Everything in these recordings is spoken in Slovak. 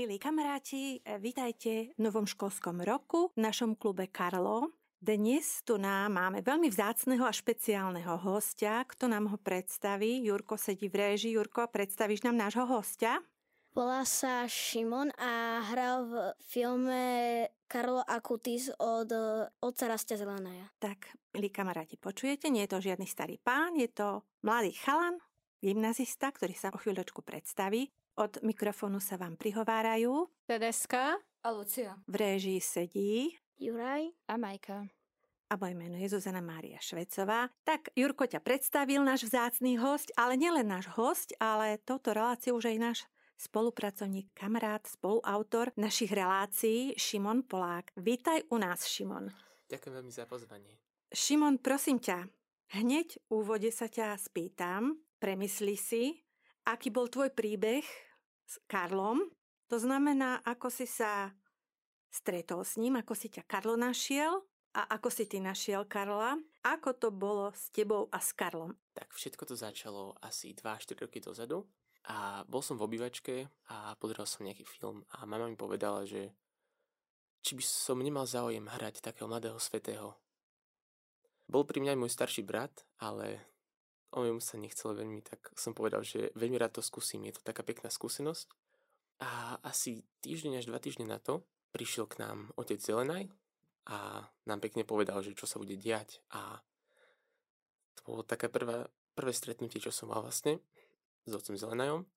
Milí kamaráti, vítajte v novom školskom roku v našom klube Karlo. Dnes tu nám máme veľmi vzácného a špeciálneho hostia. Kto nám ho predstaví? Jurko sedí v réži. Jurko, predstavíš nám nášho hostia? Volá sa Šimon a hral v filme Karlo Akutis od otca Rastia Zelenaja. Tak, milí kamaráti, počujete? Nie je to žiadny starý pán, je to mladý chalan, gymnazista, ktorý sa o chvíľočku predstaví. Od mikrofónu sa vám prihovárajú Tedeska a Lucia. V réžii sedí Juraj a Majka. A moje meno je Zuzana Mária Švecová. Tak Jurko ťa predstavil, náš vzácný host, ale nielen náš host, ale touto reláciu už aj náš spolupracovník, kamarát, spoluautor našich relácií, Šimon Polák. Vítaj u nás, Šimon. Ďakujem veľmi za pozvanie. Šimon, prosím ťa, hneď v úvode sa ťa spýtam, premysli si, aký bol tvoj príbeh s Karlom. To znamená, ako si sa stretol s ním, ako si ťa Karlo našiel a ako si ty našiel Karla. Ako to bolo s tebou a s Karlom? Tak všetko to začalo asi 2-4 roky dozadu. A bol som v obývačke a pozeral som nejaký film a mama mi povedala, že či by som nemal záujem hrať takého mladého svetého. Bol pri mňa aj môj starší brat, ale o mu sa nechcelo veľmi, tak som povedal, že veľmi rád to skúsim, je to taká pekná skúsenosť. A asi týždeň až dva týždne na to prišiel k nám otec Zelenaj a nám pekne povedal, že čo sa bude diať a to bolo také prvá, prvé stretnutie, čo som mal vlastne s otcom Zelenajom.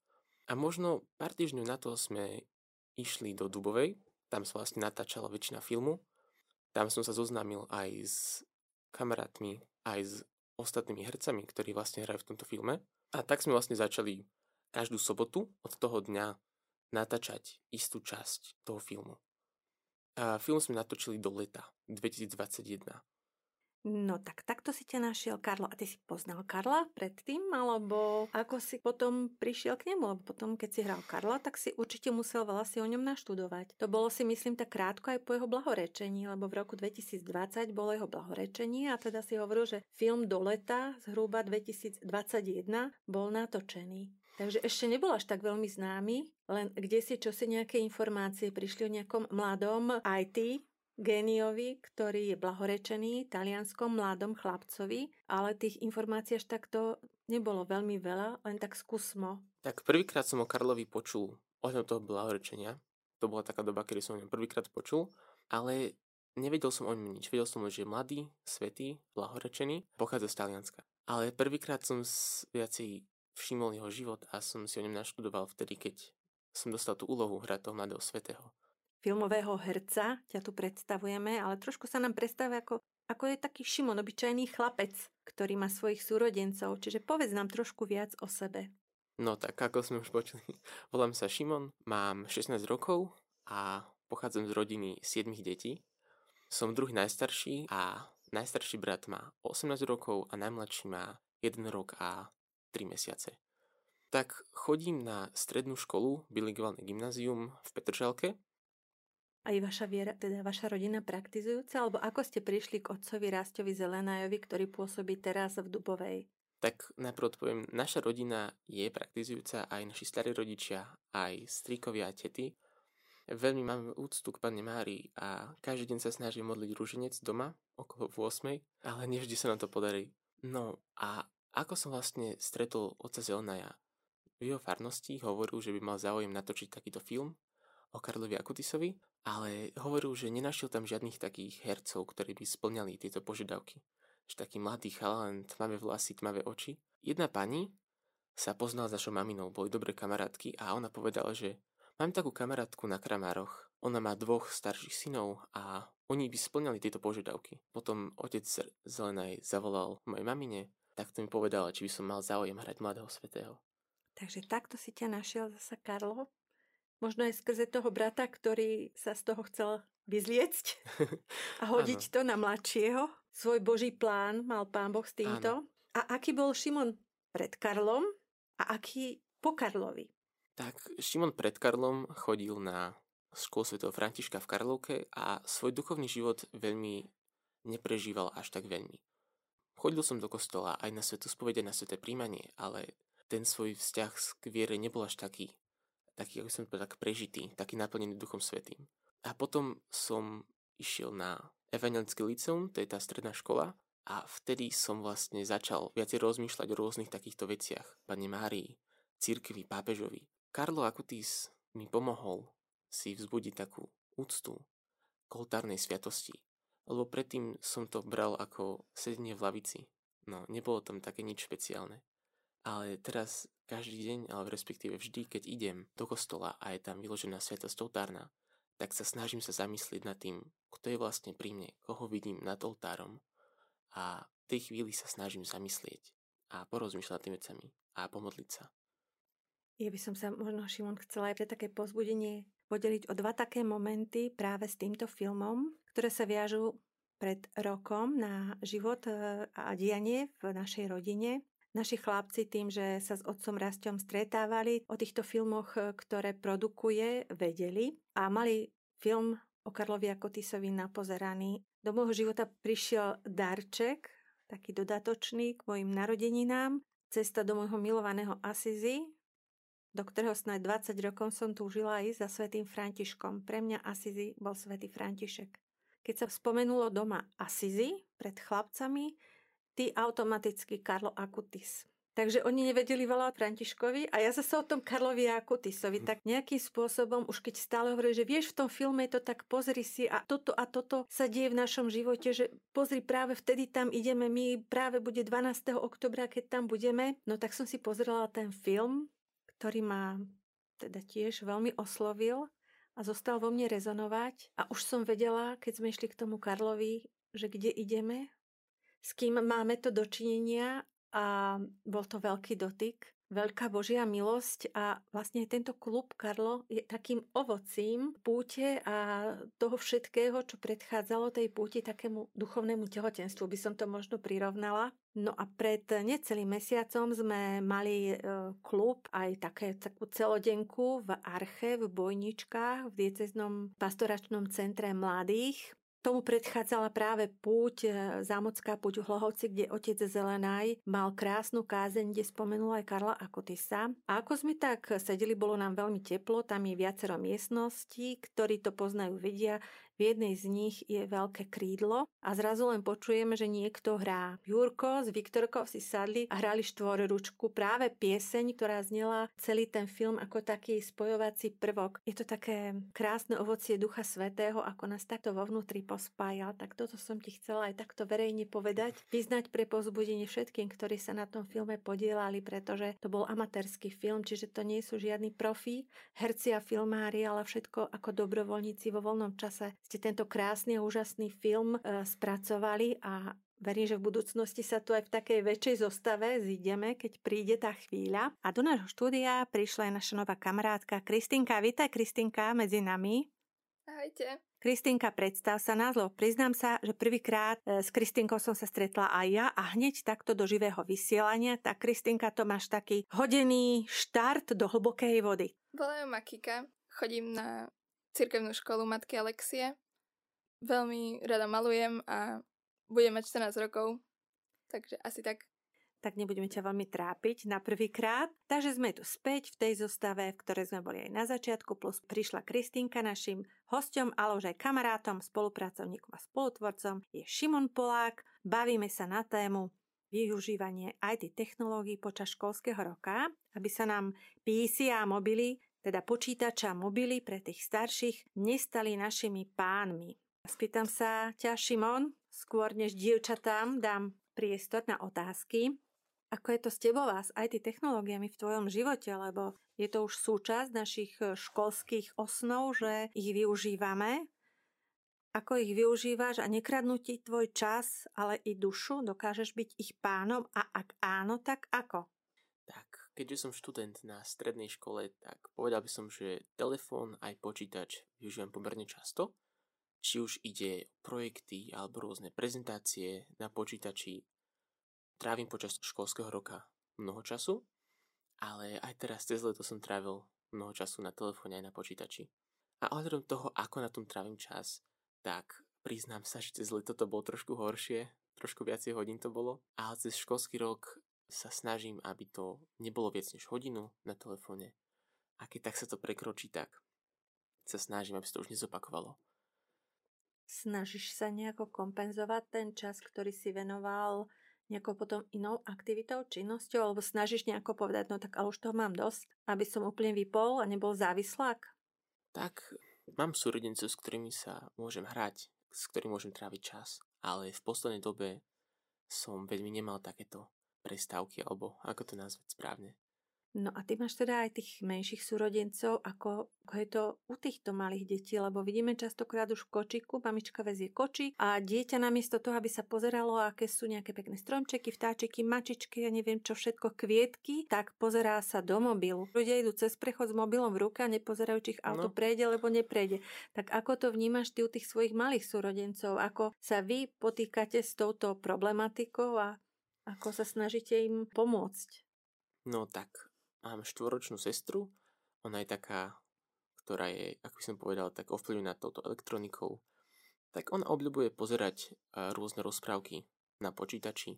A možno pár týždňov na to sme išli do Dubovej, tam sa vlastne natáčala väčšina filmu. Tam som sa zoznámil aj s kamarátmi, aj s ostatnými hercami, ktorí vlastne hrajú v tomto filme. A tak sme vlastne začali každú sobotu od toho dňa natáčať istú časť toho filmu. A film sme natočili do leta 2021. No tak takto si ťa našiel Karlo. A ty si poznal Karla predtým? Alebo ako si potom prišiel k nemu? Lebo potom, keď si hral Karla, tak si určite musel veľa si o ňom naštudovať. To bolo si myslím tak krátko aj po jeho blahorečení, lebo v roku 2020 bolo jeho blahorečenie a teda si hovoril, že film do leta zhruba 2021 bol natočený. Takže ešte nebol až tak veľmi známy, len kde si čo si nejaké informácie prišli o nejakom mladom IT géniovi, ktorý je blahorečený talianskom mladom chlapcovi, ale tých informácií až takto nebolo veľmi veľa, len tak skúsmo. Tak prvýkrát som o Karlovi počul ohľadom toho blahorečenia. To bola taká doba, kedy som o ňom prvýkrát počul, ale nevedel som o ňom nič. Vedel som že je mladý, svetý, blahorečený, pochádza z Talianska. Ale prvýkrát som viacej všimol jeho život a som si o ňom naštudoval vtedy, keď som dostal tú úlohu hrať toho mladého svetého filmového herca ťa tu predstavujeme, ale trošku sa nám predstavuje ako, ako je taký Šimon, obyčajný chlapec, ktorý má svojich súrodencov. Čiže povedz nám trošku viac o sebe. No tak, ako sme už počuli, volám sa Šimon, mám 16 rokov a pochádzam z rodiny 7 detí. Som druhý najstarší a najstarší brat má 18 rokov a najmladší má 1 rok a 3 mesiace. Tak chodím na strednú školu, bilingválne gymnázium v Petržalke aj vaša viera, teda vaša rodina praktizujúca, alebo ako ste prišli k otcovi Rastovi Zelenajovi, ktorý pôsobí teraz v Dubovej? Tak najprv odpoviem, naša rodina je praktizujúca, aj naši starí rodičia, aj stríkovia a tety. Veľmi máme úctu k Pane Mári a každý deň sa snažím modliť rúženec doma okolo 8, ale nevždy sa nám to podarí. No a ako som vlastne stretol otca Zelenaja? V jeho farnosti hovoril, že by mal záujem natočiť takýto film o Karlovi Akutisovi ale hovoril, že nenašiel tam žiadnych takých hercov, ktorí by splňali tieto požiadavky. Že taký mladý chalán, tmavé vlasy, tmavé oči. Jedna pani sa poznala s našou maminou, boli dobré kamarátky a ona povedala, že mám takú kamarátku na Kramároch. Ona má dvoch starších synov a oni by splňali tieto požiadavky. Potom otec Zelenaj zavolal mojej mamine, tak to mi povedala, či by som mal záujem hrať mladého svetého. Takže takto si ťa našiel zasa Karlo? Možno aj skrze toho brata, ktorý sa z toho chcel vyzliecť a hodiť to na mladšieho. Svoj boží plán mal pán Boh s týmto. Ano. A aký bol Šimon pred Karlom a aký po Karlovi? Tak Šimon pred Karlom chodil na školu svätého Františka v Karlovke a svoj duchovný život veľmi neprežíval až tak veľmi. Chodil som do kostola aj na svetu spovede, na sveté príjmanie, ale ten svoj vzťah k viere nebol až taký taký, ako som povedal, tak prežitý, taký naplnený Duchom Svetým. A potom som išiel na Evangelický liceum, to je tá stredná škola, a vtedy som vlastne začal viacej rozmýšľať o rôznych takýchto veciach. Pane Márii, církvi, pápežovi. Karlo Akutis mi pomohol si vzbudiť takú úctu k sviatosti. Lebo predtým som to bral ako sedenie v lavici. No, nebolo tam také nič špeciálne. Ale teraz každý deň, ale respektíve vždy, keď idem do kostola a je tam vyložená sviatosť oltárna, tak sa snažím sa zamyslieť nad tým, kto je vlastne pri mne, koho vidím nad oltárom. A v tej chvíli sa snažím zamyslieť a porozmýšľať tými vecami a pomodliť sa. Ja by som sa možno, Šimon, chcela aj pre také pozbudenie podeliť o dva také momenty práve s týmto filmom, ktoré sa viažú pred rokom na život e, a dianie v našej rodine. Naši chlapci tým, že sa s otcom Rastom stretávali, o týchto filmoch, e, ktoré produkuje, vedeli a mali film o Karlovi Kotisovi napozeraný. Do môjho života prišiel darček, taký dodatočný k mojim narodeninám, cesta do môjho milovaného Asizi, do ktorého snad 20 rokov som túžila ísť za svetým Františkom. Pre mňa Asizi bol svätý František. Keď sa spomenulo doma Asizi pred chlapcami, ty automaticky Karlo Akutis. Takže oni nevedeli veľa o Františkovi a ja zase o tom Karlovi Akutisovi. Tak nejakým spôsobom, už keď stále hovorili, že vieš, v tom filme to tak, pozri si a toto a toto sa deje v našom živote, že pozri, práve vtedy tam ideme my, práve bude 12. oktobra, keď tam budeme. No tak som si pozrela ten film ktorý ma teda tiež veľmi oslovil a zostal vo mne rezonovať. A už som vedela, keď sme išli k tomu Karlovi, že kde ideme, s kým máme to dočinenia a bol to veľký dotyk veľká Božia milosť a vlastne tento klub Karlo je takým ovocím púte a toho všetkého, čo predchádzalo tej púti takému duchovnému tehotenstvu, by som to možno prirovnala. No a pred necelým mesiacom sme mali e, klub, aj také, takú celodenku v Arche, v Bojničkách, v dieceznom pastoračnom centre mladých. Tomu predchádzala práve púť, e, zámocká púť v Hlohovci, kde otec Zelenaj mal krásnu kázeň, kde spomenul aj Karla Akotisa. A ako sme tak sedeli, bolo nám veľmi teplo, tam je viacero miestností, ktorí to poznajú, vedia, jednej z nich je veľké krídlo a zrazu len počujeme, že niekto hrá. Jurko s Viktorkou si sadli a hrali štvorručku, práve pieseň, ktorá znela celý ten film ako taký spojovací prvok. Je to také krásne ovocie Ducha Svetého, ako nás takto vo vnútri pospájal. Tak toto som ti chcela aj takto verejne povedať. Vyznať pre pozbudenie všetkým, ktorí sa na tom filme podielali, pretože to bol amatérsky film, čiže to nie sú žiadni profi, herci a filmári, ale všetko ako dobrovoľníci vo voľnom čase ste tento krásny a úžasný film e, spracovali a verím, že v budúcnosti sa tu aj v takej väčšej zostave zídeme, keď príde tá chvíľa. A do nášho štúdia prišla aj naša nová kamarátka Kristinka. Vítaj Kristinka medzi nami. Ahojte. Kristinka, predstav sa nás, lebo priznám sa, že prvýkrát e, s Kristinkou som sa stretla aj ja a hneď takto do živého vysielania, tak Kristinka to máš taký hodený štart do hlbokej vody. Volajú ma Kika, chodím na cirkevnú školu matky Alexie. Veľmi rada malujem a budem mať 14 rokov, takže asi tak. Tak nebudeme ťa veľmi trápiť na prvýkrát. Takže sme tu späť v tej zostave, v ktorej sme boli aj na začiatku, plus prišla Kristýnka našim hosťom, ale už aj kamarátom, spolupracovníkom a spolutvorcom je Šimon Polák. Bavíme sa na tému využívanie IT technológií počas školského roka, aby sa nám PC a mobily teda počítača mobily pre tých starších, nestali našimi pánmi. Spýtam sa ťa, Šimon, skôr než dievčatám dám priestor na otázky. Ako je to s tebou vás aj tými technológiami v tvojom živote, lebo je to už súčasť našich školských osnov, že ich využívame. Ako ich využívaš a nekradnú ti tvoj čas, ale i dušu? Dokážeš byť ich pánom a ak áno, tak ako? Keďže som študent na strednej škole, tak povedal by som, že telefón aj počítač využívam pomerne často. Či už ide o projekty alebo rôzne prezentácie na počítači, trávim počas školského roka mnoho času, ale aj teraz cez leto som trávil mnoho času na telefóne aj na počítači. A ohľadom toho, ako na tom trávim čas, tak priznám sa, že cez leto to bolo trošku horšie, trošku viacej hodín to bolo, ale cez školský rok sa snažím, aby to nebolo viac než hodinu na telefóne A keď tak sa to prekročí, tak sa snažím, aby sa to už nezopakovalo. Snažíš sa nejako kompenzovať ten čas, ktorý si venoval nejakou potom inou aktivitou, činnosťou, alebo snažíš nejako povedať, no tak ale už toho mám dosť, aby som úplne vypol a nebol závislák? Tak, mám súrodencov, s ktorými sa môžem hrať, s ktorými môžem tráviť čas, ale v poslednej dobe som veľmi nemal takéto prestávky, alebo ako to nazvať správne. No a ty máš teda aj tých menších súrodencov, ako, ako je to u týchto malých detí, lebo vidíme častokrát už v kočiku, mamička vezie kočík a dieťa namiesto toho, aby sa pozeralo, aké sú nejaké pekné stromčeky, vtáčiky, mačičky, ja neviem čo všetko, kvietky, tak pozerá sa do mobilu. Ľudia idú cez prechod s mobilom v ruke a nepozerajú, či ich auto no. prejde, alebo neprejde. Tak ako to vnímaš ty u tých svojich malých súrodencov? Ako sa vy potýkate s touto problematikou a ako sa snažíte im pomôcť? No tak, mám štvoročnú sestru, ona je taká, ktorá je, ako by som povedal, tak ovplyvnená touto elektronikou, tak ona obľúbuje pozerať rôzne rozprávky na počítači,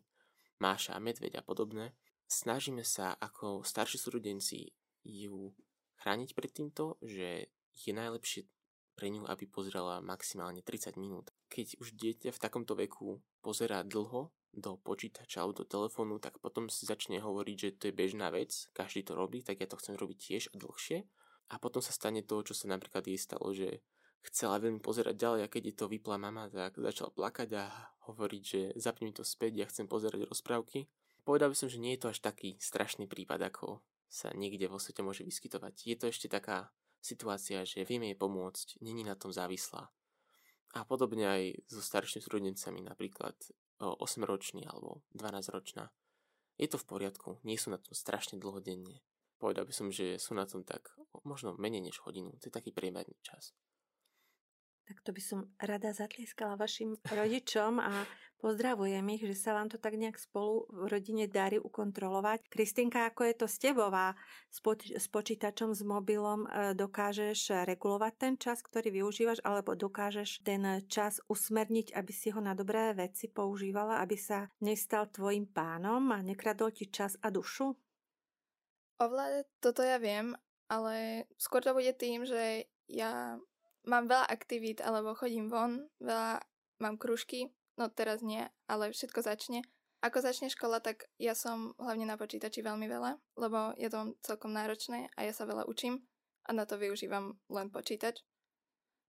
Máša a Medveď a podobné. Snažíme sa ako starší súrodenci ju chrániť pred týmto, že je najlepšie pre ňu, aby pozerala maximálne 30 minút. Keď už dieťa v takomto veku pozerá dlho, do počítača alebo do telefónu, tak potom si začne hovoriť, že to je bežná vec, každý to robí, tak ja to chcem robiť tiež a dlhšie. A potom sa stane to, čo sa napríklad jej stalo, že chcela veľmi pozerať ďalej a keď je to vypla mama, tak začala plakať a hovoriť, že zapni mi to späť, ja chcem pozerať rozprávky. Povedal by som, že nie je to až taký strašný prípad, ako sa niekde vo svete môže vyskytovať. Je to ešte taká situácia, že vieme jej pomôcť, není na tom závislá. A podobne aj so staršími súrodencami, napríklad 8-ročný alebo 12-ročná. Je to v poriadku, nie sú na tom strašne dlho denne. Povedal by som, že sú na tom tak možno menej než hodinu. To je taký priemerný čas. Tak to by som rada zatlieskala vašim rodičom a pozdravujem ich, že sa vám to tak nejak spolu v rodine darí ukontrolovať. Kristinka, ako je to s tebou s, s počítačom, s mobilom? E, dokážeš regulovať ten čas, ktorý využívaš, alebo dokážeš ten čas usmerniť, aby si ho na dobré veci používala, aby sa nestal tvojim pánom a nekradol ti čas a dušu? Ovládať toto ja viem, ale skôr to bude tým, že ja mám veľa aktivít, alebo chodím von, veľa mám kružky, no teraz nie, ale všetko začne. Ako začne škola, tak ja som hlavne na počítači veľmi veľa, lebo je to celkom náročné a ja sa veľa učím a na to využívam len počítač.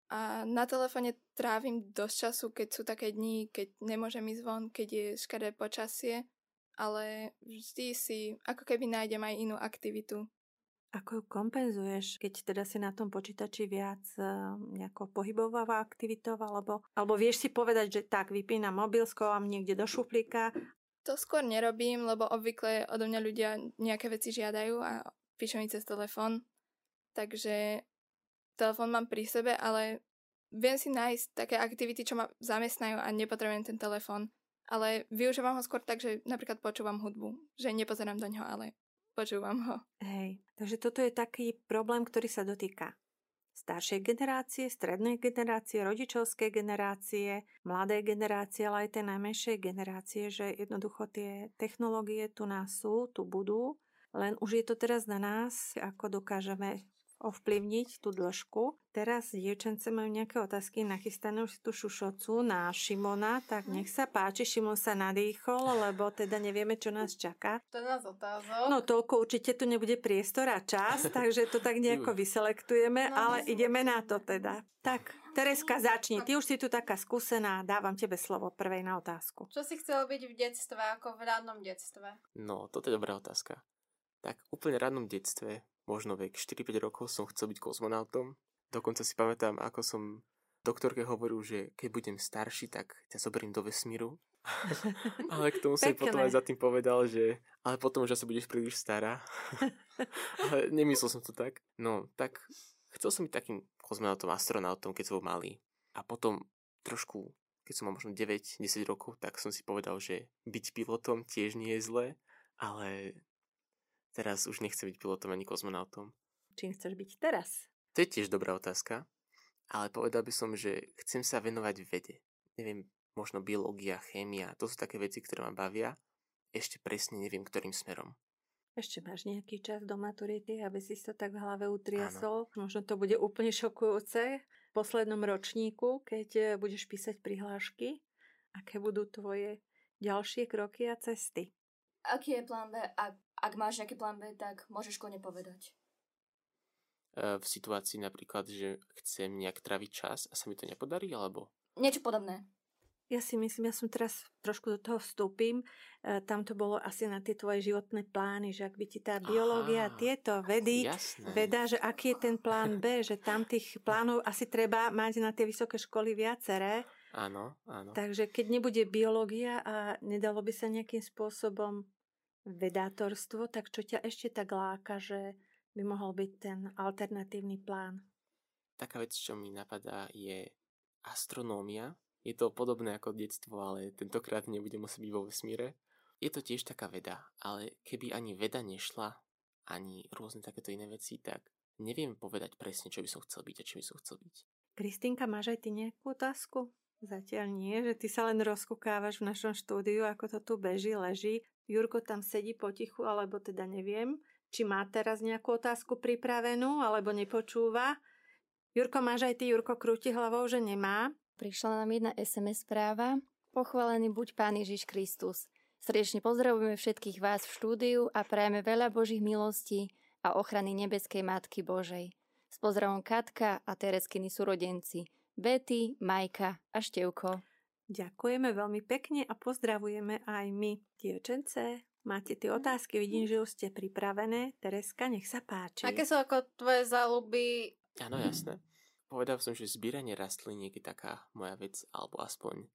A na telefóne trávim dosť času, keď sú také dni, keď nemôžem ísť von, keď je škaredé počasie, ale vždy si ako keby nájdem aj inú aktivitu, ako ju kompenzuješ, keď teda si na tom počítači viac uh, nejako pohybová aktivitou, alebo, alebo vieš si povedať, že tak, vypínam mobil, schovám niekde do šuplíka. To skôr nerobím, lebo obvykle odo mňa ľudia nejaké veci žiadajú a píšu mi cez telefón. Takže telefón mám pri sebe, ale viem si nájsť také aktivity, čo ma zamestnajú a nepotrebujem ten telefón. Ale využívam ho skôr tak, že napríklad počúvam hudbu. Že nepozerám do ňoho, ale Počúvam ho. Hej, takže toto je taký problém, ktorý sa dotýka staršej generácie, strednej generácie, rodičovskej generácie, mladej generácie, ale aj tej najmenšej generácie, že jednoducho tie technológie tu nás sú, tu budú, len už je to teraz na nás, ako dokážeme ovplyvniť tú dĺžku. Teraz dievčence majú nejaké otázky nachystané už tú šušocu na Šimona, tak nech sa páči, Šimon sa nadýchol, lebo teda nevieme, čo nás čaká. To nás otázok. No toľko určite tu nebude priestor a čas, takže to tak nejako vyselektujeme, no, ale ideme na to teda. Tak, Tereska, začni. Ty už si tu taká skúsená, dávam tebe slovo prvej na otázku. Čo si chcel byť v detstve, ako v rádnom detstve? No, toto je dobrá otázka. Tak úplne rádnom detstve možno vek 4-5 rokov som chcel byť kozmonautom. Dokonca si pamätám, ako som doktorke hovoril, že keď budem starší, tak ťa zoberiem do vesmíru. ale k tomu som potom aj za tým povedal, že ale potom, že sa budeš príliš stará. ale nemyslel som to tak. No, tak chcel som byť takým kozmonautom, astronautom, keď som bol malý. A potom trošku, keď som mal možno 9-10 rokov, tak som si povedal, že byť pilotom tiež nie je zlé, ale Teraz už nechcem byť pilotom ani kozmonautom. Čím chceš byť teraz? To je tiež dobrá otázka, ale povedal by som, že chcem sa venovať vede. Neviem, možno biológia, chémia, to sú také veci, ktoré ma bavia. Ešte presne neviem, ktorým smerom. Ešte máš nejaký čas do maturity, aby si to tak v hlave utriasol. Áno. Možno to bude úplne šokujúce v poslednom ročníku, keď eh, budeš písať prihlášky. Aké budú tvoje ďalšie kroky a cesty? Aký je plán B? Ak, ak máš nejaký plán B, tak môžeš kone povedať. Eh, v situácii napríklad, že chcem nejak traviť čas a sa mi to nepodarí, alebo? Niečo podobné. Ja si myslím, ja som teraz trošku do toho vstúpim. E, tam to bolo asi na tie tvoje životné plány, že ak by ti tá biológia, Aha, tieto vedy, jasné. veda, že aký je ten plán B, že tam tých plánov asi treba mať na tie vysoké školy viaceré. Áno, áno. Takže keď nebude biológia a nedalo by sa nejakým spôsobom vedátorstvo, tak čo ťa ešte tak láka, že by mohol byť ten alternatívny plán? Taká vec, čo mi napadá, je astronómia je to podobné ako detstvo, ale tentokrát nebude musieť byť vo vesmíre. Je to tiež taká veda, ale keby ani veda nešla, ani rôzne takéto iné veci, tak neviem povedať presne, čo by som chcel byť a čo by som chcel byť. Kristýnka, máš aj ty nejakú otázku? Zatiaľ nie, že ty sa len rozkúkávaš v našom štúdiu, ako to tu beží, leží. Jurko tam sedí potichu, alebo teda neviem, či má teraz nejakú otázku pripravenú, alebo nepočúva. Jurko, máš aj ty, Jurko krúti hlavou, že nemá. Prišla nám jedna SMS správa. Pochválený buď Pán Ježiš Kristus. Srdečne pozdravujeme všetkých vás v štúdiu a prajeme veľa Božích milostí a ochrany nebeskej Matky Božej. S pozdravom Katka a Tereskiny súrodenci, Betty, Majka a Števko. Ďakujeme veľmi pekne a pozdravujeme aj my, dievčence. Máte tie otázky, vidím, že už ste pripravené. Tereska, nech sa páči. Aké sú ako tvoje záľuby? Áno, jasné. Povedal som, že zbieranie rastlín je taká moja vec, alebo aspoň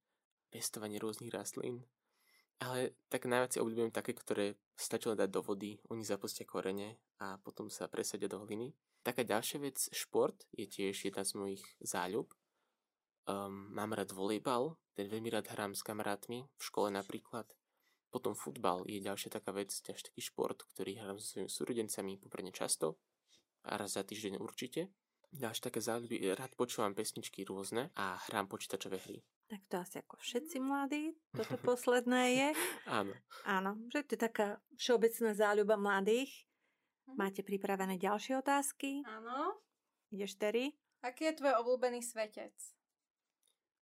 pestovanie rôznych rastlín. Ale tak najviac si obľúbujem také, ktoré stačilo dať do vody, oni zapustia korene a potom sa presadia do hliny. Taká ďalšia vec, šport je tiež jedna z mojich záľub. Um, mám rád volejbal, ten veľmi rád hrám s kamarátmi, v škole napríklad. Potom futbal je ďalšia taká vec, ťaž taký šport, ktorý hrám so svojimi súrodencami popredne často a raz za týždeň určite. Ďalšie také záľuby, rád počúvam pesničky rôzne a hrám počítačové hry. Tak to asi ako všetci mladí, toto posledné je. Áno. Áno, že to je taká všeobecná záľuba mladých. Mhm. Máte pripravené ďalšie otázky? Áno. Ideš, Terry? Aký je tvoj obľúbený svetec?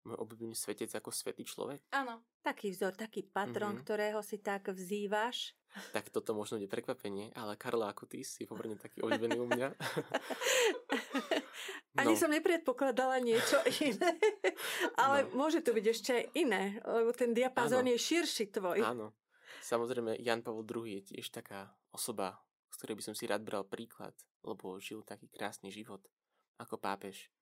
Môj obľúbený svetec ako svetý človek? Áno. Taký vzor, taký patron, mm-hmm. ktorého si tak vzývaš. Tak toto možno je prekvapenie, ale Karla Akutis je pomerne taký obľúbený u mňa. Ani no. som nepredpokladala niečo iné, ale no. môže to byť ešte aj iné, lebo ten diapazón je širší tvoj. Áno. Samozrejme, Jan Pavel II je tiež taká osoba, z ktorej by som si rád bral príklad, lebo žil taký krásny život ako pápež.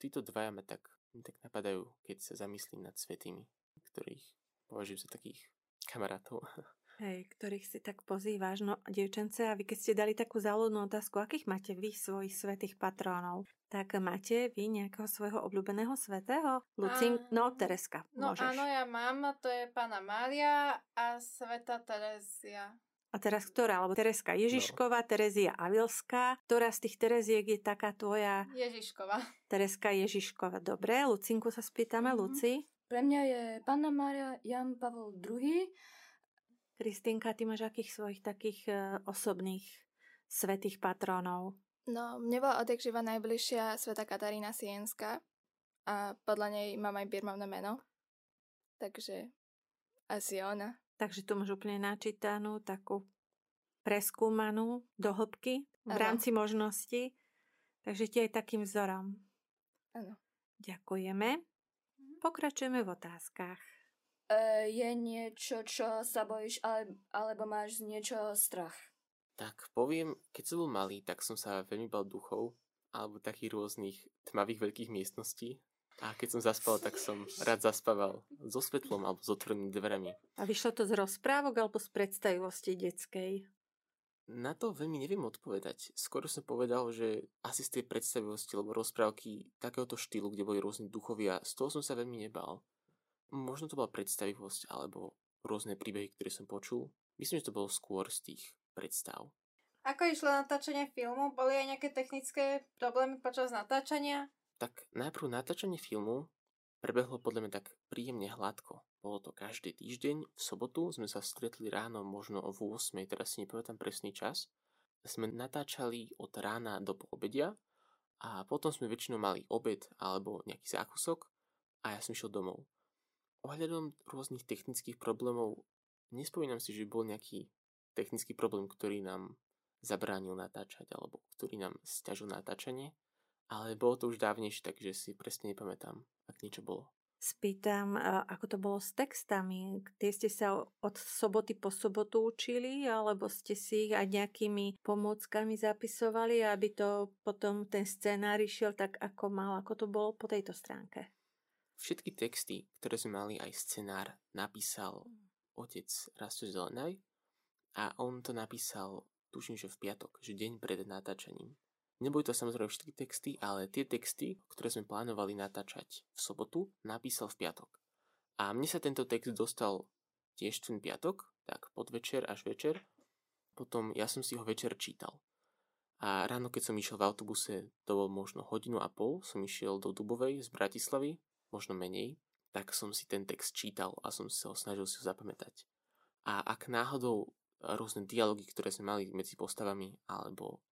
Títo dvaja ma tak, tak napadajú, keď sa zamyslím nad svetými, ktorých považujem za takých kamarátov. Hej, ktorých si tak pozývaš. No, dievčence, a vy keď ste dali takú záľudnú otázku, akých máte vy svojich svetých patrónov? Tak máte vy nejakého svojho obľúbeného svetého? Lucin, a... no, Tereska, No môžeš. áno, ja mám, to je pána Mária a sveta Terezia. A teraz ktorá? Lebo Tereska Ježišková, no. Terezia Avilská. Ktorá z tých Tereziek je taká tvoja? Ježišková. Tereska Ježišková. Dobre, Lucinku sa spýtame. Mm-hmm. Luci? Pre mňa je Panna Mária Jan Pavel II Kristýnka, ty máš akých svojich takých e, osobných svetých patrónov? No, mne bola odjak najbližšia sveta Katarína Sienska a podľa nej mám aj birmovné meno. Takže asi ona. Takže tu máš úplne načítanú, takú preskúmanú do hĺbky v ano. rámci možností. Takže ti aj takým vzorom. Áno. Ďakujeme. Pokračujeme v otázkach. E, je niečo, čo sa bojíš, ale, alebo máš z niečo strach? Tak poviem, keď som bol malý, tak som sa veľmi bal duchov alebo takých rôznych tmavých veľkých miestností. A keď som zaspal, tak som rád zaspával so svetlom alebo s otvorenými dverami. A vyšlo to z rozprávok alebo z predstavivosti detskej? Na to veľmi neviem odpovedať. Skoro som povedal, že asi z tej predstavivosti alebo rozprávky takéhoto štýlu, kde boli rôzni duchovia, z toho som sa veľmi nebal. Možno to bola predstavivosť alebo rôzne príbehy, ktoré som počul. Myslím, že to bolo skôr z tých predstav. Ako išlo natáčanie filmu? Boli aj nejaké technické problémy počas natáčania? Tak najprv natáčanie filmu prebehlo podľa mňa tak príjemne hladko. Bolo to každý týždeň, v sobotu sme sa stretli ráno možno o 8, teraz si nepamätám presný čas. Sme natáčali od rána do poobedia a potom sme väčšinou mali obed alebo nejaký zákusok a ja som šiel domov. Ohľadom rôznych technických problémov nespomínam si, že bol nejaký technický problém, ktorý nám zabránil natáčať alebo ktorý nám stiažil natáčanie, ale bolo to už dávnejšie, takže si presne nepamätám, ak niečo bolo. Spýtam, ako to bolo s textami. Tie ste sa od soboty po sobotu učili, alebo ste si ich aj nejakými pomôckami zapisovali, aby to potom ten scenár išiel tak, ako mal, ako to bolo po tejto stránke? Všetky texty, ktoré sme mali aj scenár, napísal otec Rasto Zelenaj a on to napísal, tuším, že v piatok, že deň pred natáčaním. Neboli to samozrejme všetky texty, ale tie texty, ktoré sme plánovali natáčať v sobotu, napísal v piatok. A mne sa tento text dostal tiež ten piatok, tak podvečer až večer. Potom ja som si ho večer čítal. A ráno, keď som išiel v autobuse, to bol možno hodinu a pol, som išiel do Dubovej z Bratislavy, možno menej, tak som si ten text čítal a som sa ho snažil si ho zapamätať. A ak náhodou rôzne dialógy, ktoré sme mali medzi postavami, alebo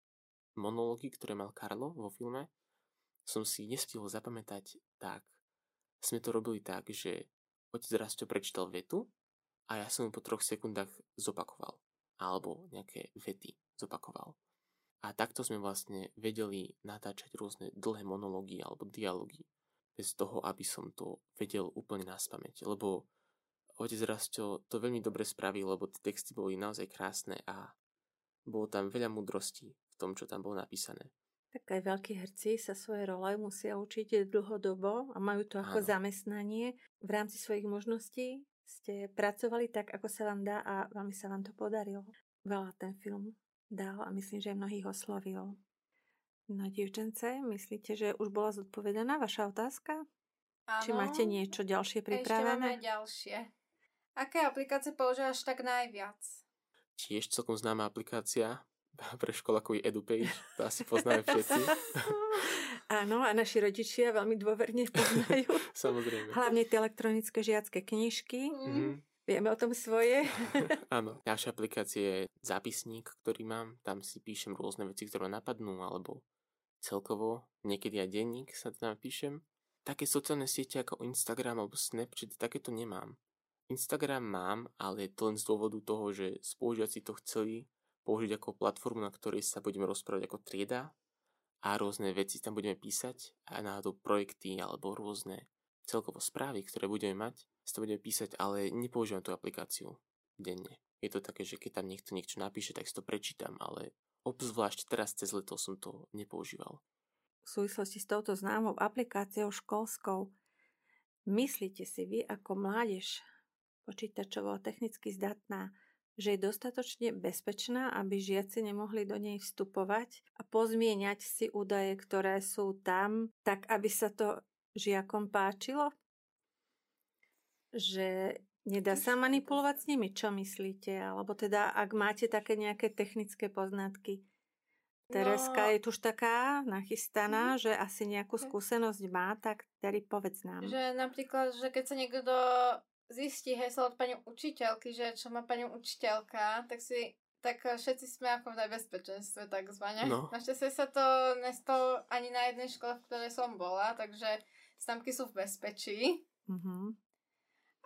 monológy, ktoré mal Karlo vo filme, som si nestihol zapamätať, tak sme to robili tak, že otec Rasto prečítal vetu a ja som mu po troch sekundách zopakoval. Alebo nejaké vety zopakoval. A takto sme vlastne vedeli natáčať rôzne dlhé monológy alebo dialógy bez toho, aby som to vedel úplne na spameť. Lebo otec Rasto to veľmi dobre spravil, lebo tie texty boli naozaj krásne a bolo tam veľa múdrostí v tom, čo tam bolo napísané. Tak aj veľkí herci sa svoje role musia učiť dlhodobo a majú to ako Áno. zamestnanie. V rámci svojich možností ste pracovali tak, ako sa vám dá a veľmi sa vám to podarilo. Veľa ten film dal a myslím, že aj mnohých oslovil. No, dievčence, myslíte, že už bola zodpovedaná vaša otázka? Áno. Či máte niečo ďalšie pripravené? Ešte máme ďalšie. Aké aplikácie používaš tak najviac? Tiež celkom známa aplikácia pre školákový EduPage, to asi poznáme všetci. Áno, a naši rodičia veľmi dôverne poznajú. Samozrejme. Hlavne tie elektronické žiacké knižky. Mm-hmm. Vieme o tom svoje. Áno. Ďalšia aplikácia je zápisník, ktorý mám. Tam si píšem rôzne veci, ktoré ma napadnú, alebo celkovo, niekedy aj denník sa tam píšem. Také sociálne siete ako Instagram alebo Snapchat, takéto nemám. Instagram mám, ale je to len z dôvodu toho, že spolužiaci to chceli použiť ako platformu, na ktorej sa budeme rozprávať ako trieda a rôzne veci tam budeme písať a náhodou projekty alebo rôzne celkovo správy, ktoré budeme mať, sa to budeme písať, ale nepoužívam tú aplikáciu denne. Je to také, že keď tam niekto niečo napíše, tak si to prečítam, ale obzvlášť teraz cez leto som to nepoužíval. V súvislosti s touto známou aplikáciou školskou, myslíte si vy ako mládež, počítačovo technicky zdatná, že je dostatočne bezpečná, aby žiaci nemohli do nej vstupovať a pozmieňať si údaje, ktoré sú tam, tak aby sa to žiakom páčilo? Že nedá sa manipulovať s nimi, čo myslíte? Alebo teda, ak máte také nejaké technické poznatky. Tereska no, je tu už taká nachystaná, mm, že asi nejakú skúsenosť má, tak tedy povedz nám. Že napríklad, že keď sa niekto zistí heslo od pani učiteľky, že čo má pani učiteľka, tak si tak všetci sme ako v nebezpečenstve takzvané. No. Našťastie sa to nestalo ani na jednej škole, v ktorej som bola, takže stamky sú v bezpečí. Mm-hmm.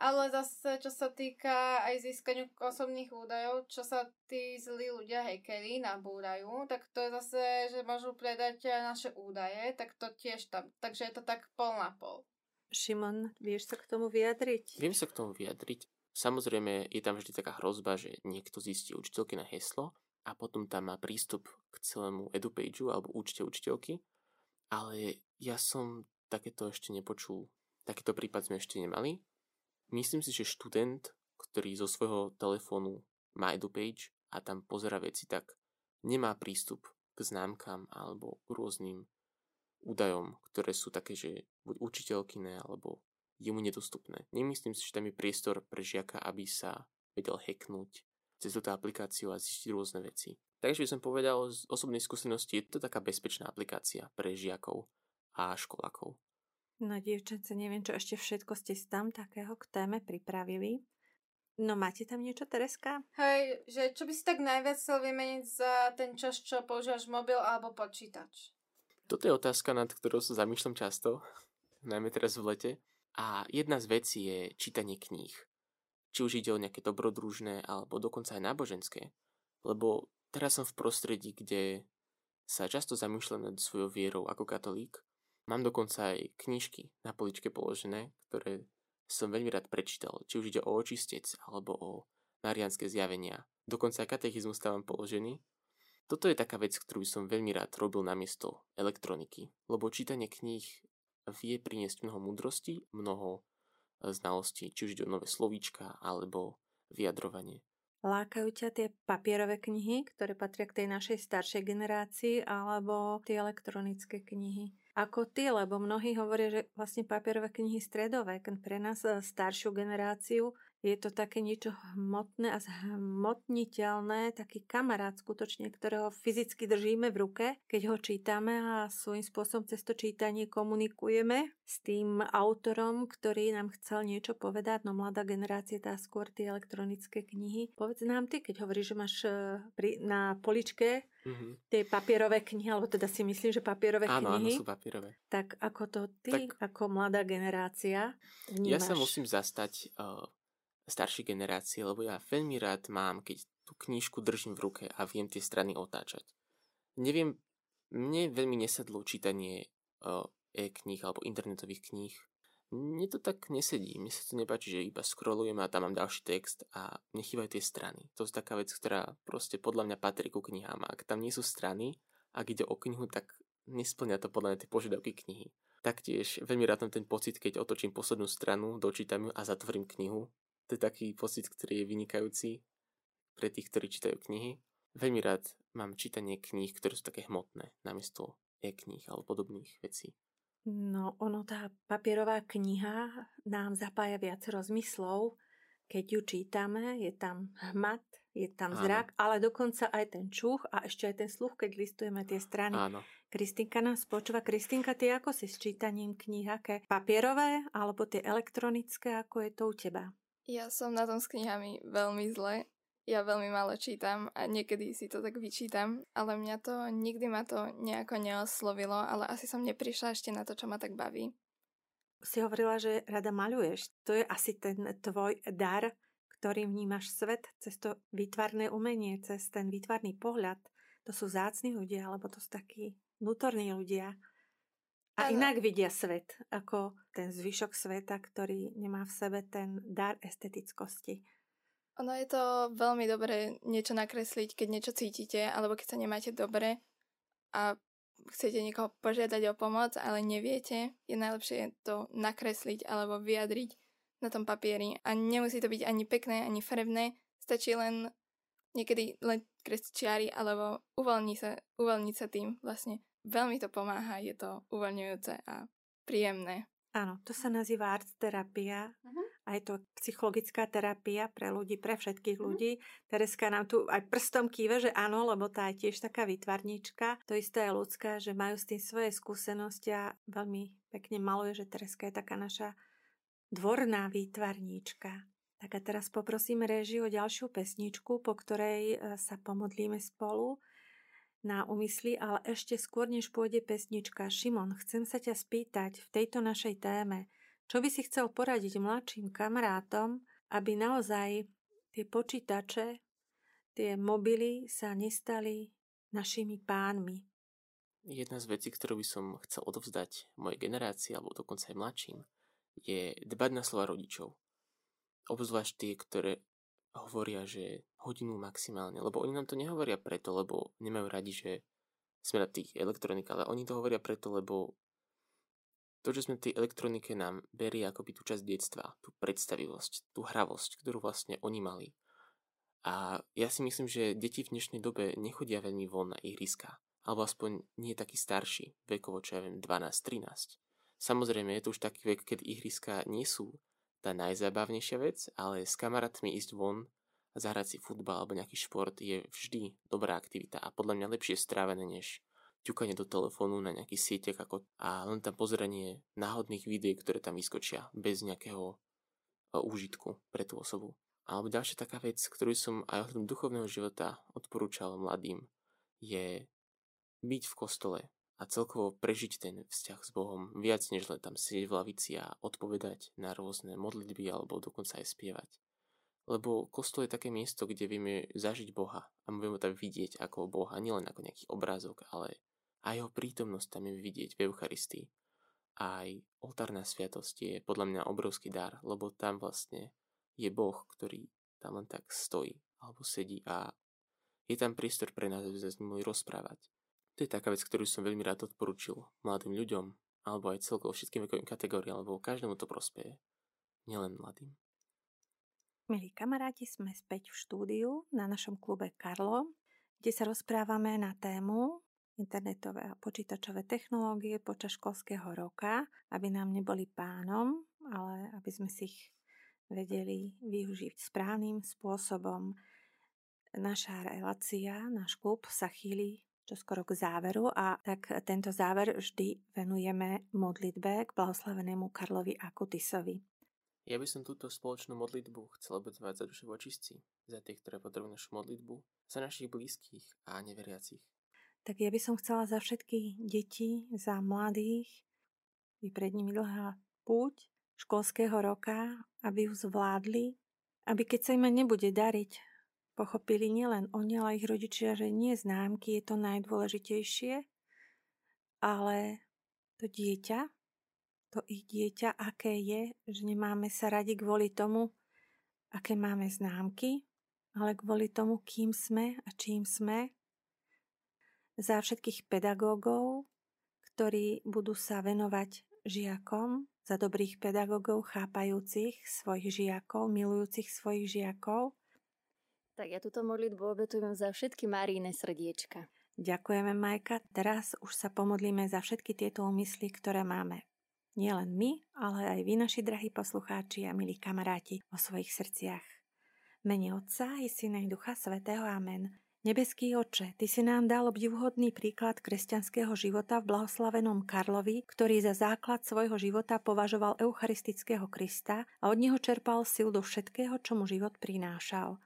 Ale zase, čo sa týka aj získaniu osobných údajov, čo sa tí zlí ľudia, hackeri, nabúrajú, tak to je zase, že môžu predať naše údaje, tak to tiež tam. Takže je to tak pol na pol. Šimon, vieš sa k tomu vyjadriť? Viem sa k tomu vyjadriť. Samozrejme, je tam vždy taká hrozba, že niekto zistí učiteľky na heslo a potom tam má prístup k celému edupageu alebo účte učiteľky. Ale ja som takéto ešte nepočul. Takýto prípad sme ešte nemali. Myslím si, že študent, ktorý zo svojho telefónu má edupage a tam pozera veci, tak nemá prístup k známkam alebo k rôznym údajom, ktoré sú také, že buď učiteľkyné alebo jemu nedostupné. Nemyslím si, že tam je priestor pre žiaka, aby sa vedel hacknúť cez túto aplikáciu a zistiť rôzne veci. Takže by som povedal z osobnej skúsenosti, je to taká bezpečná aplikácia pre žiakov a školákov. No dievčence, neviem, čo ešte všetko ste si tam takého k téme pripravili. No máte tam niečo, Tereska? Hej, že čo by si tak najviac chcel vymeniť za ten čas, čo používaš mobil alebo počítač? Toto je otázka, nad ktorou sa zamýšľam často, najmä teraz v lete. A jedna z vecí je čítanie kníh. Či už ide o nejaké dobrodružné, alebo dokonca aj náboženské. Lebo teraz som v prostredí, kde sa často zamýšľam nad svojou vierou ako katolík Mám dokonca aj knižky na poličke položené, ktoré som veľmi rád prečítal, či už ide o očistec alebo o marianské zjavenia. Dokonca aj katechizmus tam mám položený. Toto je taká vec, ktorú som veľmi rád robil namiesto elektroniky, lebo čítanie kníh vie priniesť mnoho múdrosti, mnoho e, znalostí, či už ide o nové slovíčka alebo vyjadrovanie. Lákajú ťa tie papierové knihy, ktoré patria k tej našej staršej generácii, alebo tie elektronické knihy? ako ty, lebo mnohí hovoria, že vlastne papierové knihy stredovek pre nás e, staršiu generáciu je to také niečo hmotné a zhmotniteľné, taký kamarát skutočne, ktorého fyzicky držíme v ruke, keď ho čítame a svojím spôsobom cez to čítanie komunikujeme s tým autorom, ktorý nám chcel niečo povedať. No mladá generácia tá skôr tie elektronické knihy. Povedz nám ty, keď hovoríš, že máš e, pri, na poličke mm-hmm. tie papierové knihy, alebo teda si myslím, že papierové áno, knihy. Áno, sú papierové. Tak ako to ty, tak ako mladá generácia vnímaš? Ja sa musím zastať uh, staršej generácie, lebo ja veľmi rád mám, keď tú knížku držím v ruke a viem tie strany otáčať. Neviem, mne veľmi nesadlo čítanie e-kníh alebo internetových kníh. Mne to tak nesedí, mne sa to nepáči, že iba scrollujem a tam mám ďalší text a nechýbajú tie strany. To je taká vec, ktorá proste podľa mňa patrí ku knihám. Ak tam nie sú strany, ak ide o knihu, tak nesplňa to podľa mňa tie požiadavky knihy. Taktiež veľmi rád ten pocit, keď otočím poslednú stranu, dočítam ju a zatvorím knihu to je taký pocit, ktorý je vynikajúci pre tých, ktorí čítajú knihy. Veľmi rád mám čítanie kníh, ktoré sú také hmotné, namiesto e-kníh alebo podobných vecí. No, ono, tá papierová kniha nám zapája viac rozmyslov. Keď ju čítame, je tam hmat, je tam zrak, Áno. ale dokonca aj ten čuch a ešte aj ten sluch, keď listujeme tie strany. Áno. Kristinka nás počúva. Kristinka, ty ako si s čítaním kníh? Aké papierové alebo tie elektronické? Ako je to u teba? Ja som na tom s knihami veľmi zle. Ja veľmi málo čítam a niekedy si to tak vyčítam, ale mňa to, nikdy ma to nejako neoslovilo, ale asi som neprišla ešte na to, čo ma tak baví. Si hovorila, že rada maľuješ. To je asi ten tvoj dar, ktorým vnímaš svet cez to výtvarné umenie, cez ten výtvarný pohľad. To sú zácni ľudia, alebo to sú takí vnútorní ľudia. A ano. inak vidia svet, ako ten zvyšok sveta, ktorý nemá v sebe ten dar estetickosti. Ono je to veľmi dobré niečo nakresliť, keď niečo cítite, alebo keď sa nemáte dobre a chcete niekoho požiadať o pomoc, ale neviete, je najlepšie to nakresliť alebo vyjadriť na tom papieri. A nemusí to byť ani pekné, ani farebné, stačí len niekedy len kresliť čiary alebo uvoľniť sa, uvoľniť sa tým vlastne veľmi to pomáha, je to uvoľňujúce a príjemné. Áno, to sa nazýva art terapia uh-huh. a je to psychologická terapia pre ľudí, pre všetkých uh-huh. ľudí. Tereska nám tu aj prstom kýve, že áno, lebo tá je tiež taká vytvarníčka. To isté je ľudská, že majú s tým svoje skúsenosti a veľmi pekne maluje, že Tereska je taká naša dvorná výtvarníčka. Tak a teraz poprosím reži o ďalšiu pesničku, po ktorej e, sa pomodlíme spolu na úmysly, ale ešte skôr, než pôjde pesnička. Šimon, chcem sa ťa spýtať v tejto našej téme, čo by si chcel poradiť mladším kamarátom, aby naozaj tie počítače, tie mobily sa nestali našimi pánmi. Jedna z vecí, ktorú by som chcel odovzdať mojej generácii, alebo dokonca aj mladším, je dbať na slova rodičov. Obzvlášť tie, ktoré hovoria, že hodinu maximálne, lebo oni nám to nehovoria preto, lebo nemajú radi, že sme na tých elektronik, ale oni to hovoria preto, lebo to, že sme v tej elektronike nám berie akoby tú časť detstva, tú predstavivosť, tú hravosť, ktorú vlastne oni mali. A ja si myslím, že deti v dnešnej dobe nechodia veľmi von na ihriska, alebo aspoň nie taký starší, vekovo, čo ja viem, 12-13. Samozrejme, je to už taký vek, keď ihriska nie sú tá najzábavnejšia vec, ale s kamarátmi ísť von zahrať si futbal alebo nejaký šport je vždy dobrá aktivita a podľa mňa lepšie strávené než ťukanie do telefónu na nejaký sieťach ako, a len tam pozeranie náhodných videí, ktoré tam vyskočia bez nejakého úžitku pre tú osobu. Alebo ďalšia taká vec, ktorú som aj ohľadom duchovného života odporúčal mladým, je byť v kostole a celkovo prežiť ten vzťah s Bohom viac než len tam sedieť v lavici a odpovedať na rôzne modlitby alebo dokonca aj spievať. Lebo kostol je také miesto, kde vieme zažiť Boha a môžeme tam vidieť ako Boha, nielen ako nejaký obrázok, ale aj jeho prítomnosť tam je vidieť v Eucharistii. Aj oltárna sviatosť je podľa mňa obrovský dar, lebo tam vlastne je Boh, ktorý tam len tak stojí alebo sedí a je tam priestor pre nás, aby sme s ním rozprávať. To je taká vec, ktorú som veľmi rád odporúčil mladým ľuďom, alebo aj celkovo všetkým vekovým kategóriám, alebo každému to prospeje, nielen mladým. Milí kamaráti, sme späť v štúdiu na našom klube Karlo, kde sa rozprávame na tému internetové a počítačové technológie počas školského roka, aby nám neboli pánom, ale aby sme si ich vedeli využiť správnym spôsobom. Naša relácia, náš klub sa chýli čo skoro k záveru a tak tento záver vždy venujeme modlitbe k blahoslavenému Karlovi Akutisovi. Ja by som túto spoločnú modlitbu chcel obetovať za duše vočistci, za tých, ktoré potrebujú našu modlitbu, za našich blízkych a neveriacich. Tak ja by som chcela za všetky deti, za mladých, je pred nimi dlhá púť školského roka, aby ju zvládli, aby keď sa im nebude dariť Pochopili nielen oni, ale ich rodičia, že nie známky je to najdôležitejšie, ale to dieťa, to ich dieťa, aké je, že nemáme sa radi kvôli tomu, aké máme známky, ale kvôli tomu, kým sme a čím sme. Za všetkých pedagógov, ktorí budú sa venovať žiakom, za dobrých pedagógov chápajúcich svojich žiakov, milujúcich svojich žiakov, tak ja túto modlitbu obetujem za všetky Maríne srdiečka. Ďakujeme, Majka. Teraz už sa pomodlíme za všetky tieto úmysly, ktoré máme. Nielen my, ale aj vy, naši drahí poslucháči a milí kamaráti, o svojich srdciach. Mene Otca i Syna i Ducha Svetého. Amen. Nebeský oče, Ty si nám dal obdivhodný príklad kresťanského života v blahoslavenom Karlovi, ktorý za základ svojho života považoval eucharistického Krista a od neho čerpal sil do všetkého, čo mu život prinášal.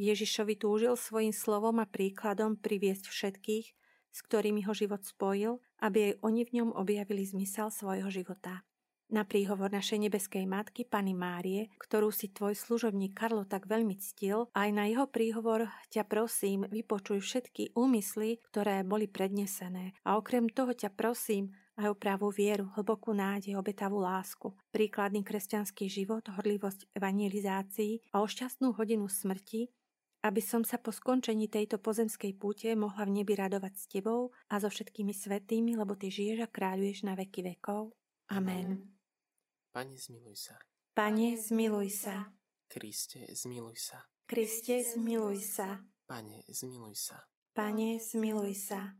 Ježišovi túžil svojim slovom a príkladom priviesť všetkých, s ktorými ho život spojil, aby aj oni v ňom objavili zmysel svojho života. Na príhovor našej nebeskej matky, Pany Márie, ktorú si tvoj služobník Karlo tak veľmi ctil, aj na jeho príhovor ťa prosím, vypočuj všetky úmysly, ktoré boli prednesené. A okrem toho ťa prosím, aj o pravú vieru, hlbokú nádej, obetavú lásku, príkladný kresťanský život, horlivosť evangelizácií a o šťastnú hodinu smrti, aby som sa po skončení tejto pozemskej púte mohla v nebi radovať s Tebou a so všetkými svetými, lebo Ty žiješ a kráľuješ na veky vekov. Amen. Pane, zmiluj sa. Pane, zmiluj sa. Kriste, zmiluj sa. Kriste, zmiluj sa. Pane, zmiluj sa. Pane, zmiluj sa.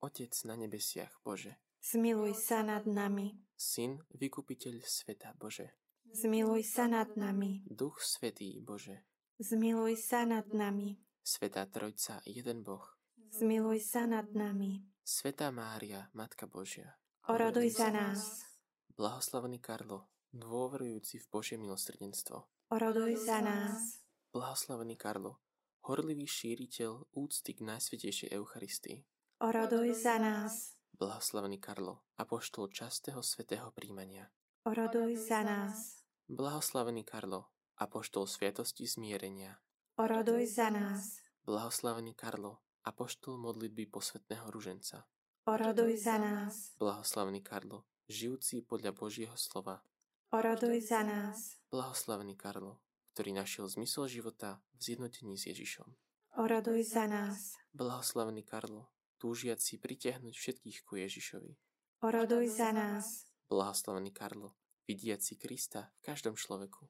Otec na nebesiach, Bože. Zmiluj sa nad nami. Syn, vykupiteľ sveta, Bože. Zmiluj sa nad nami. Duch Svetý, Bože Zmiluj sa nad nami. Svetá Trojca, jeden Boh. Zmiluj sa nad nami. Svetá Mária, Matka Božia. Oroduj za nás. Blahoslavený Karlo, dôverujúci v Božie milosrdenstvo. Oroduj za nás. Blahoslavený Karlo, horlivý šíriteľ úcty k Najsvetejšej Eucharistii. Oroduj za nás. Blahoslavený Karlo, apoštol častého svetého príjmania. Oroduj za nás. Blahoslavený Karlo, apoštol sviatosti zmierenia. Oroduj za nás. Blahoslavený Karlo, apoštol modlitby posvetného ruženca. Oroduj za nás. Blahoslavený Karlo, žijúci podľa Božieho slova. Oroduj za nás. Blahoslavený Karlo, ktorý našiel zmysel života v zjednotení s Ježišom. Oroduj za nás. Blahoslavený Karlo, túžiaci pritiahnuť všetkých ku Ježišovi. Oroduj za nás. Blahoslavený Karlo, vidiaci Krista v každom človeku.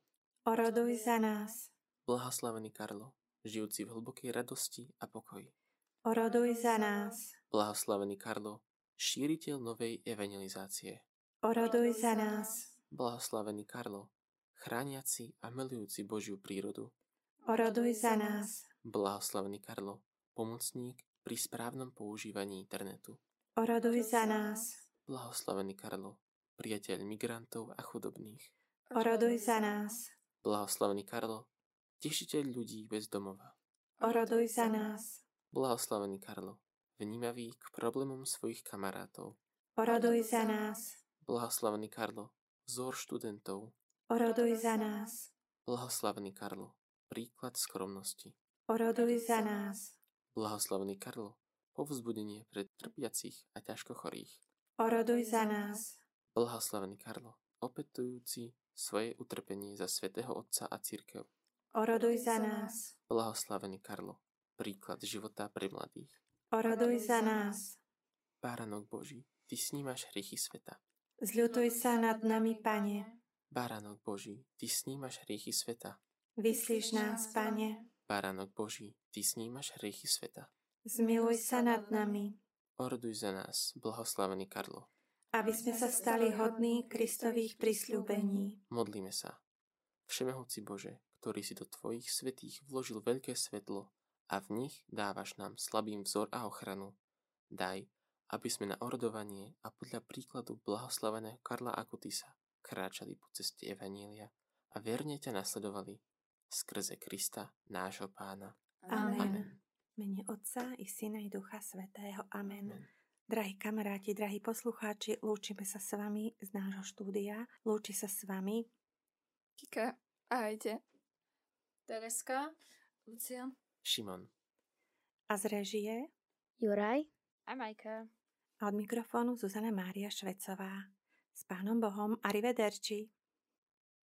Oroduj za nás. Blahoslavený Karlo, žijúci v hlbokej radosti a pokoji. Oroduj za nás. Blahoslavený Karlo, šíriteľ novej evangelizácie. Oroduj za nás. Blahoslavený Karlo, chrániaci a milujúci Božiu prírodu. Oroduj za nás. Blahoslavený Karlo, pomocník pri správnom používaní internetu. Oroduj za nás. Blahoslavený Karlo, priateľ migrantov a chudobných. Oroduj za nás. Blahoslavený Karlo, tešiteľ ľudí bez domova. Oroduj za nás. Blahoslavený Karlo, vnímavý k problémom svojich kamarátov. Oroduj za nás. Blahoslavený Karlo, vzor študentov. Oroduj za nás. Blahoslavený Karlo, príklad skromnosti. Oroduj za nás. Blahoslavený Karlo, povzbudenie pre trpiacich a ťažko chorých. Oroduj za nás. Blahoslavený Karlo, opetujúci svoje utrpenie za svätého Otca a církev. Oroduj za nás. Blahoslavený Karlo, príklad života pre mladých. Oroduj za nás. Báranok Boží, Ty snímaš hriechy sveta. Zľutuj sa nad nami, Pane. Báranok Boží, Ty snímaš hriechy sveta. Vyslíš nás, Pane. Báranok Boží, Ty snímaš hriechy sveta. Zmiluj sa nad nami. Oroduj za nás, blahoslavený Karlo. Aby sme sa stali hodní Kristových prisľúbení. Modlíme sa. Všemohúci Bože, ktorý si do Tvojich svetých vložil veľké svetlo a v nich dávaš nám slabým vzor a ochranu, daj, aby sme na orodovanie a podľa príkladu blahoslaveného Karla Akutisa kráčali po ceste Evanília a verne ťa nasledovali skrze Krista, nášho pána. Amen. Amen. Mene Otca i Syna i Ducha Svetého. Amen. Amen. Drahí kamaráti, drahí poslucháči, lúčime sa s vami z nášho štúdia. Lúči sa s vami Kika, ahojte. Tereska, Lucian, Šimon. A z režie Juraj a Majka. A od mikrofónu Zuzana Mária Švecová. S pánom Bohom, arrivederci.